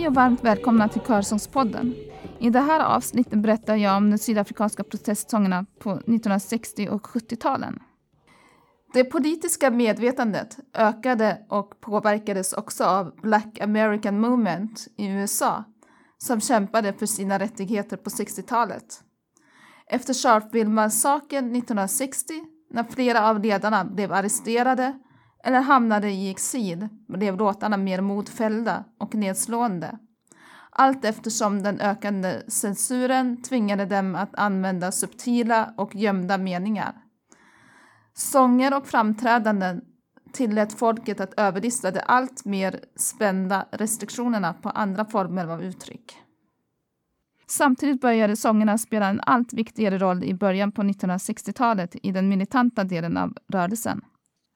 Hej och varmt välkomna till Körsångspodden. I det här avsnittet berättar jag om de sydafrikanska protestsångerna på 1960 och 70-talen. Det politiska medvetandet ökade och påverkades också av Black American Movement i USA som kämpade för sina rättigheter på 60-talet. Efter Sharpeville-massakern 1960, när flera av ledarna blev arresterade eller hamnade i exil, blev låtarna mer modfällda och nedslående. Allt eftersom den ökande censuren tvingade dem att använda subtila och gömda meningar. Sånger och framträdanden tillät folket att överlista de allt mer spända restriktionerna på andra former av uttryck. Samtidigt började sångerna spela en allt viktigare roll i början på 1960-talet i den militanta delen av rörelsen.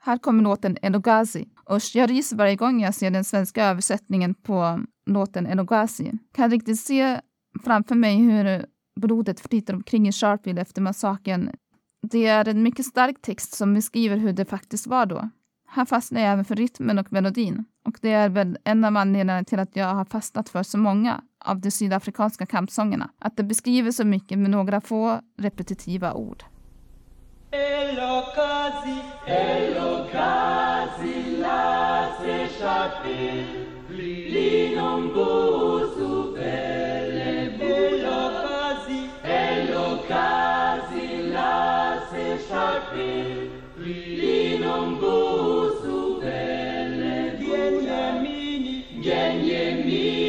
Här kommer låten Elogazi och jag ryser varje gång jag ser den svenska översättningen på låten Elogazi. Kan riktigt se framför mig hur blodet flyter omkring i Sharpeville efter massakern. Det är en mycket stark text som beskriver hur det faktiskt var då. Här fastnar jag även för rytmen och melodin. Och det är väl en av anledningarna till att jag har fastnat för så många av de sydafrikanska kampsångerna. Att det beskriver så mycket med några få repetitiva ord. Hello kazi, hello kazi la s'échapper, linombusu vele hello kazi, hello kazi la s'échapper, linombusu vele Genyemini, Genyemini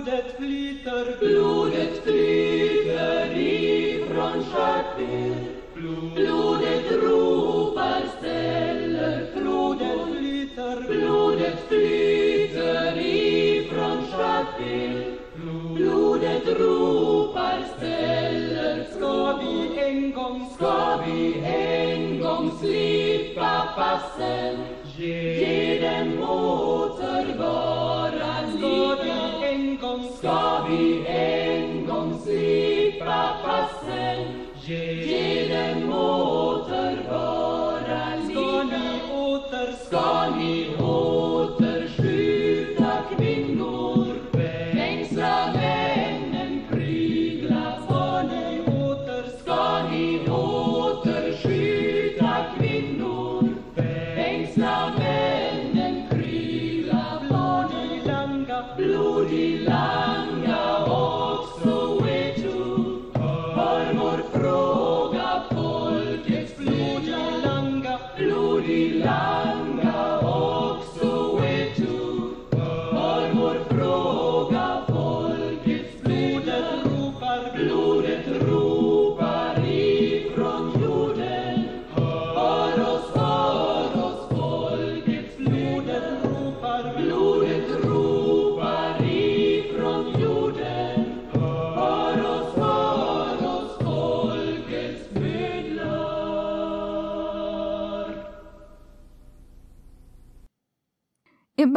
Blodet flyter, blodet flyter ifrån Sharpeville Blodet ropar, ställer Blodet flyter, blodet flyter ifrån Sharpeville Blodet ropar, ställer Ska vi en gång, ska vi en gång slippa passen? Ge dem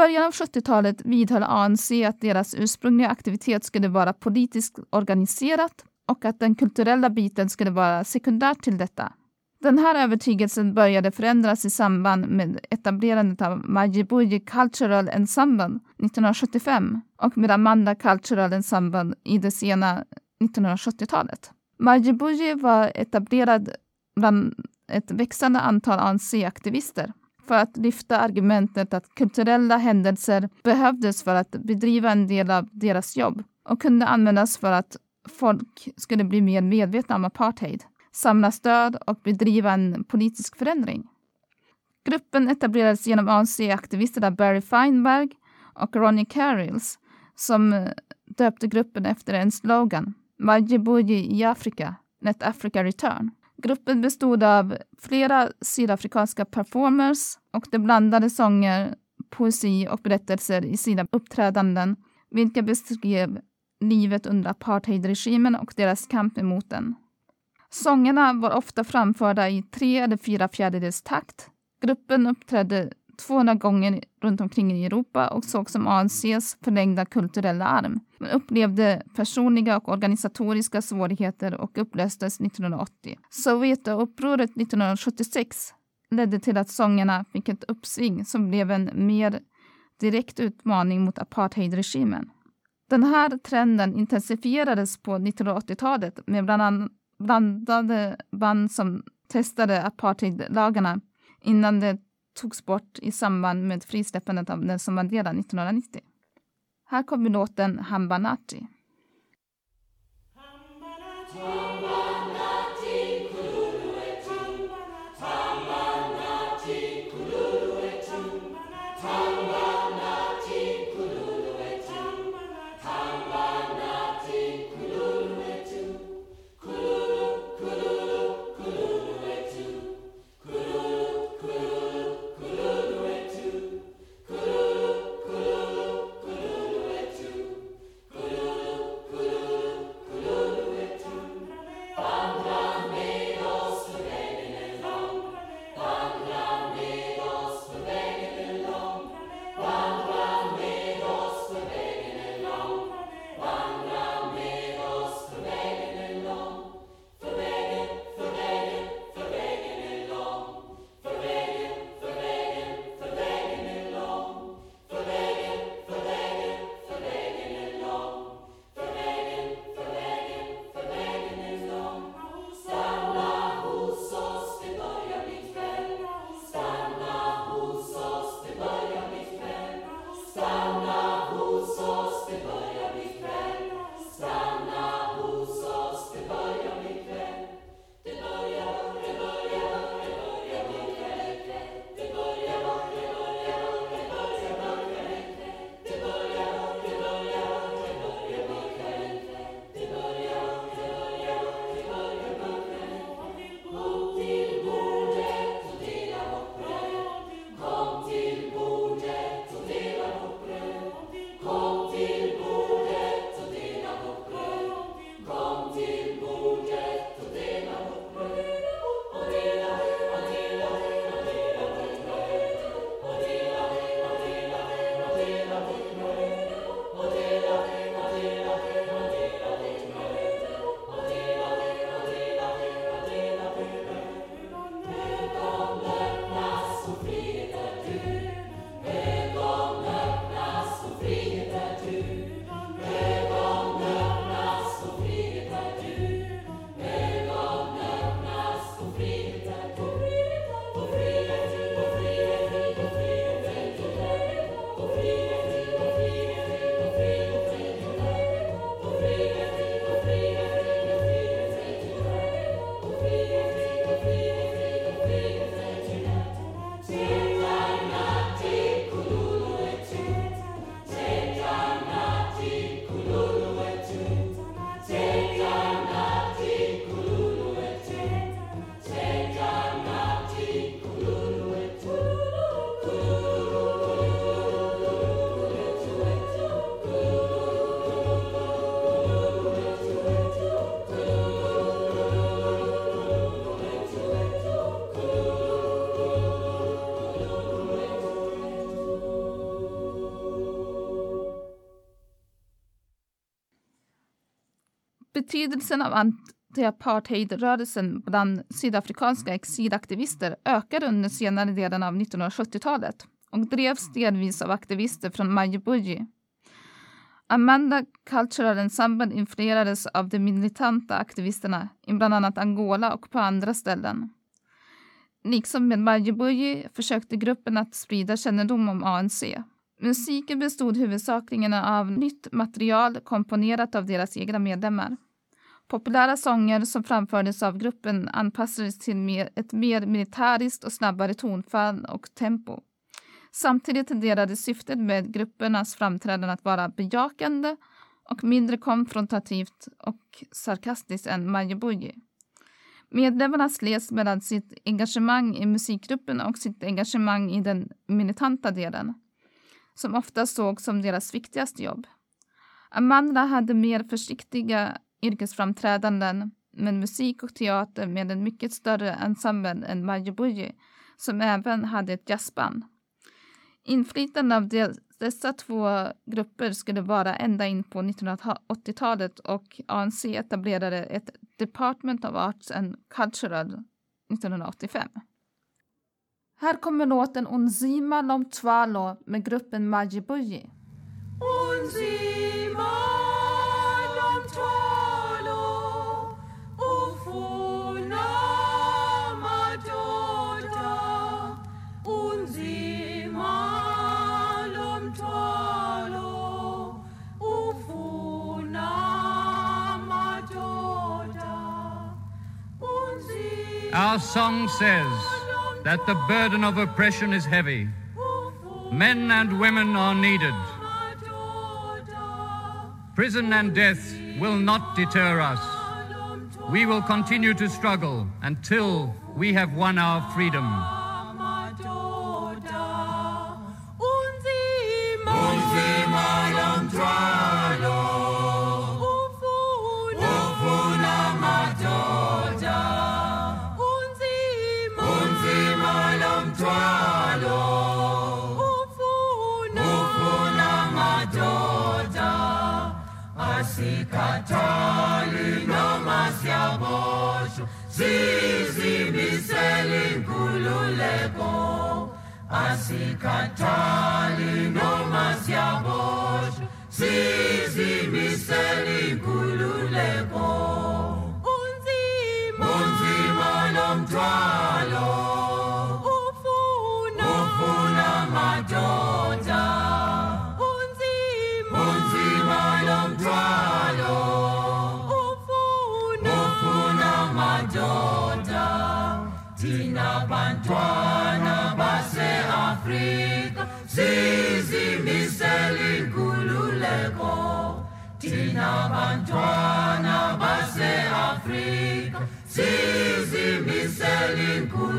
början av 70-talet vidhöll ANC att deras ursprungliga aktivitet skulle vara politiskt organiserat och att den kulturella biten skulle vara sekundär till detta. Den här övertygelsen började förändras i samband med etablerandet av Majibuji Cultural Ensemble 1975 och med Amanda Cultural Ensemble i det sena 1970-talet. Majibuji var etablerad bland ett växande antal ANC-aktivister för att lyfta argumentet att kulturella händelser behövdes för att bedriva en del av deras jobb och kunde användas för att folk skulle bli mer medvetna om apartheid, samla stöd och bedriva en politisk förändring. Gruppen etablerades genom ANC-aktivisterna Barry Feinberg och Ronnie Carrills som eh, döpte gruppen efter en slogan, Majibuji i Afrika, Net Africa Return. Gruppen bestod av flera sydafrikanska performers och de blandade sånger, poesi och berättelser i sina uppträdanden, vilka beskrev livet under apartheidregimen och deras kamp emot den. Sångerna var ofta framförda i tre eller fyra fjärdedels takt. Gruppen uppträdde 200 gånger runt omkring i Europa och såg som ANCs förlängda kulturella arm, men upplevde personliga och organisatoriska svårigheter och upplöstes 1980. Sovjetupproret 1976 ledde till att sångerna fick ett uppsving som blev en mer direkt utmaning mot apartheidregimen. Den här trenden intensifierades på 1980-talet med bland annat blandade band som testade apartheidlagarna innan det togs bort i samband med frisläppandet av Nelson Mandela 1990. Här kommer låten Hambanati. Betydelsen av antiapartheidrörelsen bland sydafrikanska exilaktivister ökade under senare delen av 1970-talet och drevs delvis av aktivister från Majibuji. Amanda Cultural Ensemble influerades av de militanta aktivisterna i bland annat Angola och på andra ställen. Liksom med Majibuji försökte gruppen att sprida kännedom om ANC. Musiken bestod huvudsakligen av nytt material komponerat av deras egna medlemmar. Populära sånger som framfördes av gruppen anpassades till mer, ett mer militäriskt och snabbare tonfall och tempo. Samtidigt tenderade syftet med gruppernas framträdande att vara bejakande och mindre konfrontativt och sarkastiskt än Majibuji. Medlemmarna slets mellan sitt engagemang i musikgruppen och sitt engagemang i den militanta delen, som ofta sågs som deras viktigaste jobb. Amanda hade mer försiktiga yrkesframträdanden med musik och teater med en mycket större ensemble än Majibuji, som även hade ett jazzband. Inflytande av de, dessa två grupper skulle vara ända in på 1980-talet och ANC etablerade ett Department of Arts and Cultural 1985. Här kommer låten Unzima Lomtwalo med gruppen Majibuji. Unzima lomthwalo ufuna madoda unzima lomthwalo ufuna madoda Our song says that the burden of oppression is heavy. Men and women are needed. Prison and death will not deter us. We will continue to struggle until we have won our freedom. Sizimisele inkululeko Asikatali noma siyabosho Sizimisele inkululeko Unzima. Unzima lomthwalo na bantwana base-afrika sizimisele inkulu